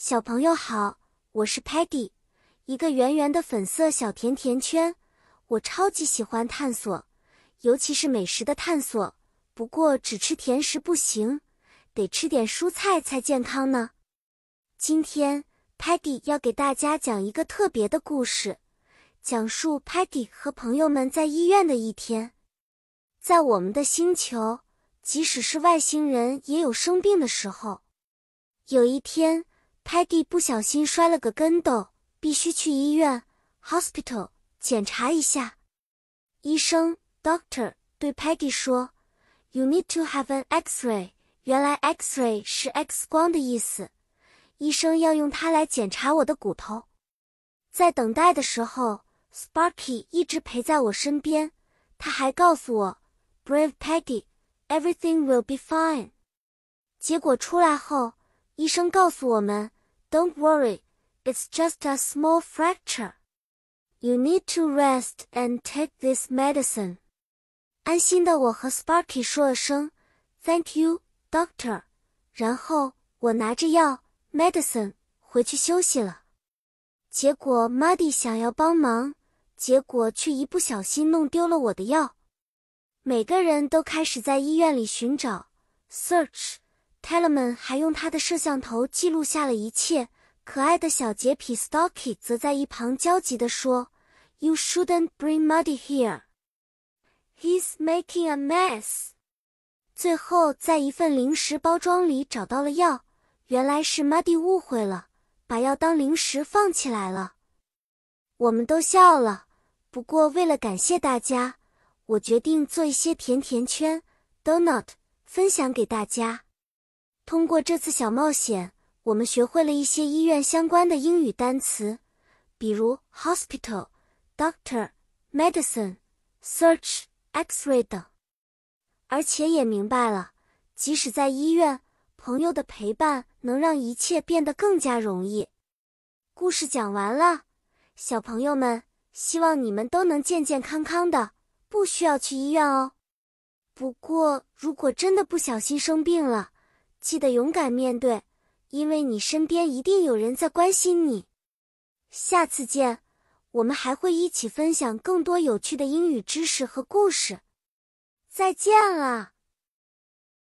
小朋友好，我是 Patty，一个圆圆的粉色小甜甜圈。我超级喜欢探索，尤其是美食的探索。不过只吃甜食不行，得吃点蔬菜才健康呢。今天 Patty 要给大家讲一个特别的故事，讲述 Patty 和朋友们在医院的一天。在我们的星球，即使是外星人也有生病的时候。有一天。Patty 不小心摔了个跟斗，必须去医院 （hospital） 检查一下。医生 （doctor） 对 Patty 说：“You need to have an X-ray。”原来 X-ray 是 X 光的意思。医生要用它来检查我的骨头。在等待的时候，Sparky 一直陪在我身边。他还告诉我：“Brave Patty，everything will be fine。”结果出来后，医生告诉我们。Don't worry, it's just a small fracture. You need to rest and take this medicine. 安心的我和 Sparky 说了声 Thank you, doctor。然后我拿着药 medicine 回去休息了。结果 Muddy 想要帮忙，结果却一不小心弄丢了我的药。每个人都开始在医院里寻找 search。Telemann 还用他的摄像头记录下了一切。可爱的小洁癖 Stocky 则在一旁焦急地说：“You shouldn't bring Muddy here. He's making a mess.” 最后，在一份零食包装里找到了药，原来是 Muddy 误会了，把药当零食放起来了。我们都笑了。不过，为了感谢大家，我决定做一些甜甜圈 （donut） 分享给大家。通过这次小冒险，我们学会了一些医院相关的英语单词，比如 hospital、doctor、medicine、search、X-ray 等，而且也明白了，即使在医院，朋友的陪伴能让一切变得更加容易。故事讲完了，小朋友们，希望你们都能健健康康的，不需要去医院哦。不过，如果真的不小心生病了，记得勇敢面对，因为你身边一定有人在关心你。下次见，我们还会一起分享更多有趣的英语知识和故事。再见了。